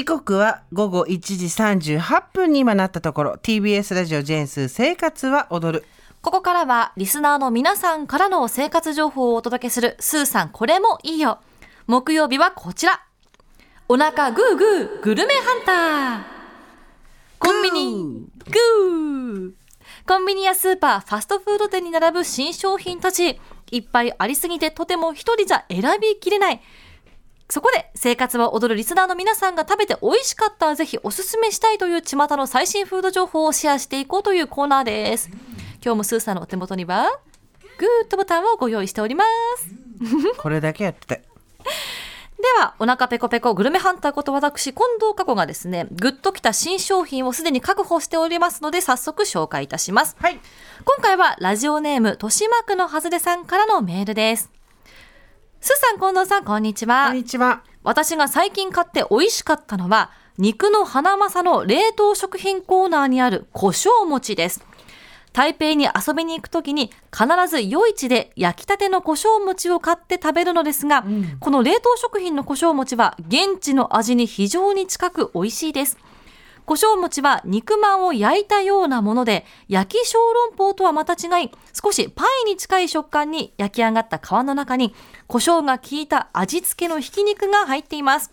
時刻は午後1時38分に今なったところ TBS ラジオジェンス生活は踊る。ここからはリスナーの皆さんからの生活情報をお届けするスーさんこれもいいよ。木曜日はこちら。お腹グーグーグルメハンター。コンビニ。グー。コンビニやスーパー、ファストフード店に並ぶ新商品たち。いっぱいありすぎてとても一人じゃ選びきれない。そこで生活は踊るリスナーの皆さんが食べて美味しかったぜひおすすめしたいという巷の最新フード情報をシェアしていこうというコーナーです。今日もスーさんのお手元にはグーッドボタンをご用意しております。これだけやってたでは、お腹ペコペコグルメハンターこと私、近藤佳子がですね、グッときた新商品をすでに確保しておりますので、早速紹介いたします。はい今回はラジオネーム、豊島区のはずれさんからのメールです。すーさん、近藤さん、こんにちはこん。にちは私が最近買って美味しかったのは、肉の花正の冷凍食品コーナーにある胡椒餅です。台北に遊びに行くときに必ず夜市で焼きたての胡椒餅を買って食べるのですが、この冷凍食品の胡椒餅は現地の味に非常に近く美味しいです。胡椒餅は肉まんを焼いたようなもので、焼き小籠包とはまた違い、少しパイに近い食感に焼き上がった皮の中に、胡椒が効いた味付けのひき肉が入っています。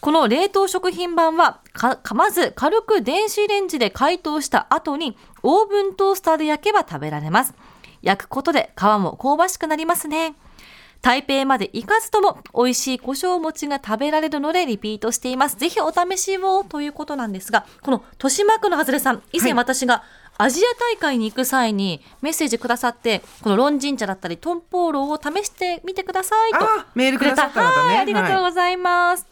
この冷凍食品版はか、まず軽く電子レンジで解凍した後に、オーブントースターで焼けば食べられます。焼くことで皮も香ばしくなりますね。台北まで行かずとも美味しい胡椒餅が食べられるのでリピートしています。ぜひお試しをということなんですが、この豊島区のはずれさん、以前私がアジア大会に行く際にメッセージくださって、このロンジン茶だったりトンポーロを試してみてくださいとあメールくださった方ね。はい、ありがとうございます。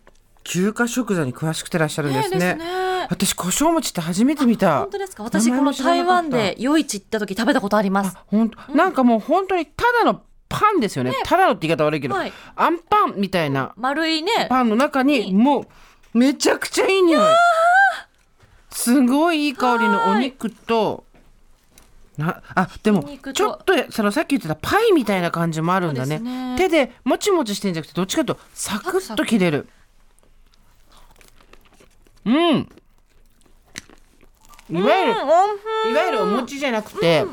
中華食材に詳しくてらっしゃるんですね。ねですね。私胡椒餅って初めて見た。本当ですか？私この台湾で夜市行った時食べたことあります。本当、なんかもう本当にただのパンですよね。ただのって言い方悪いけど、はい。アンパンみたいな丸いね。パンの中にもうめちゃくちゃいい匂い。すごいいい香りのお肉となあでもお肉と。ちょっとそのさっき言ってたパイみたいな感じもあるんだね。そうですね。手でもちもちしてんじゃなくてどっちかというとサクッと切れる。うん。いわゆる、いわゆるお餅じゃなくて、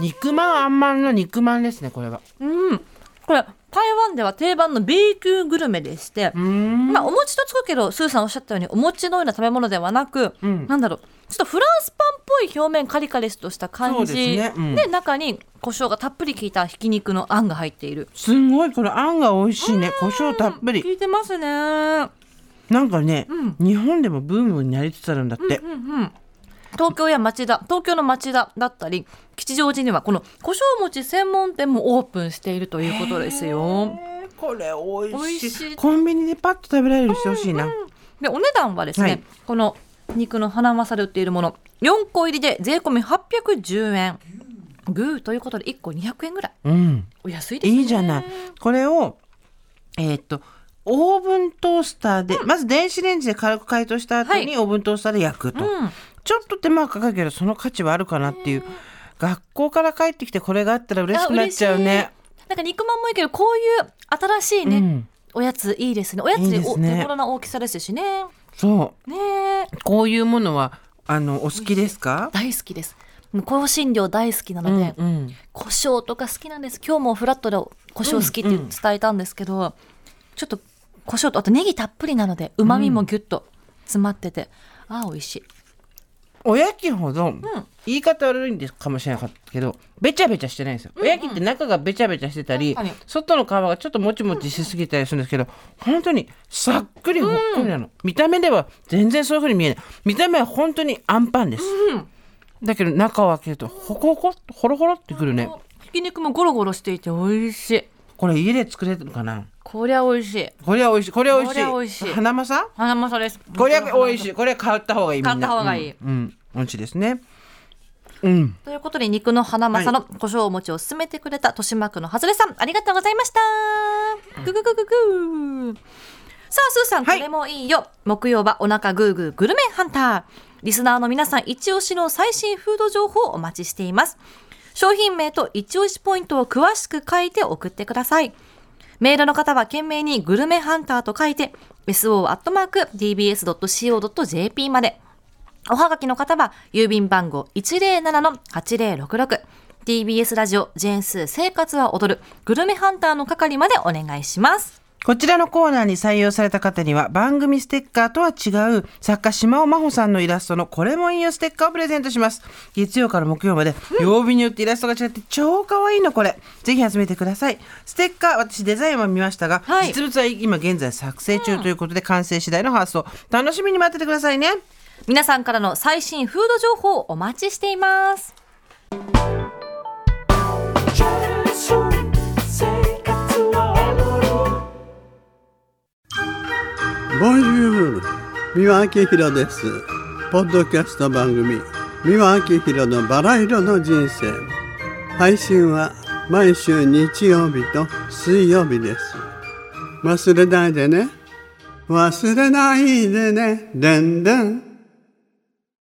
肉まんあんまんの肉まんですねこれは。うん。これ、台湾では定番の B 級グルメでして、まあ、お餅とつくけど、スーさんおっしゃったように、お餅のような食べ物ではなく、うん。なんだろう、ちょっとフランスパンっぽい表面カリカリとした感じ。ですね。うん。で中に胡椒がたっぷり効いたひき肉のあんが入っている。すごいこれあんが美味しいね。胡椒たっぷり。効いてますね。なんかね、うん。日本でもブームになりつつあるんだって、うんうん。東京や町田、東京の町田だったり、吉祥寺にはこの胡椒餅専門店もオープンしているということですよ。えーこれ美味しい。しい。コンビニでパッと食べられるしてほしいな、でお値段はですね、はい。この肉の花まさで売っているもの4個入りで税込み810円。グーということで1個200円ぐらい。うん。お安いですね。いいじゃない。これをえーっとオーブントースターで、まず電子レンジで軽く解凍した後にはオーブントースターで焼くと、うんちょっと手間はかかるけどその価値はあるかなっていう。学校から帰ってきてこれがあったら嬉しくなっちゃうね。なんか肉まんもいいけどこういう新しいね、うん。おやついいですね。おやつでお手頃な大きさですしね。そう。ね。えこういうものはあのお好きですか？大好きです。香辛料大好きなので、うんうん。胡椒とか好きなんです。今日もフラットで胡椒好きって伝えたんですけど、ちょっと胡椒とあとネギたっぷりなのでうまみもギュッと詰まってて、ああ美味しいおやきほど、言い方悪いんですかもしれなかったけどべちゃべちゃしてないんですよ、おやきって中がべちゃべちゃしてたり外の皮がちょっともちもちしすぎたりするんですけど本当にさっくりほっくりなの、見た目では全然そういう風に見えない。見た目は本当にあんパンです、だけど中を開けるとほこほこほろほろってくるね。ひき肉もゴロゴロしていて美味しい。これ家で作れるのかな？こりゃ美味しい。これは美味しい。これは美味しい。これは美味しい。花まさです。これは美味しい。これは買った方がいい買った方がいい。うん、うん、美味しいですね。うん。ということで肉の花まさの胡椒餅を勧めてくれた豊島区のはずれさんありがとうございました。グググググさあスーさんこはい。れもいいよ、木曜はお腹グーグーグルメハンター。リスナーの皆さん一押しの最新フード情報をお待ちしています。商品名と一押しポイントを詳しく書いて送ってください。メールの方は懸命にグルメハンターと書いて、so.dbs.co.jp まで。おはがきの方は、郵便番号107-8066。TBS ラジオ、ジェーンスー生活は踊る、グルメハンターの係までお願いします。こちらのコーナーに採用された方には番組ステッカーとは違う作家島尾真帆さんのイラストのこれもいいよステッカーをプレゼントします。月曜から木曜まで曜日によってイラストが違って超可愛いのこれ。ぜひ集めてください。ステッカー私デザインは見ましたが、はい実物は今現在作成中ということで完成次第の発送楽しみに待っててくださいね。皆さんからの最新フード情報をお待ちしています。ボンジュール三輪明宏です。ポッドキャスト番組三輪明宏のバラ色の人生。配信は毎週日曜日と水曜日です。忘れないでね。忘れないでね。でんでん。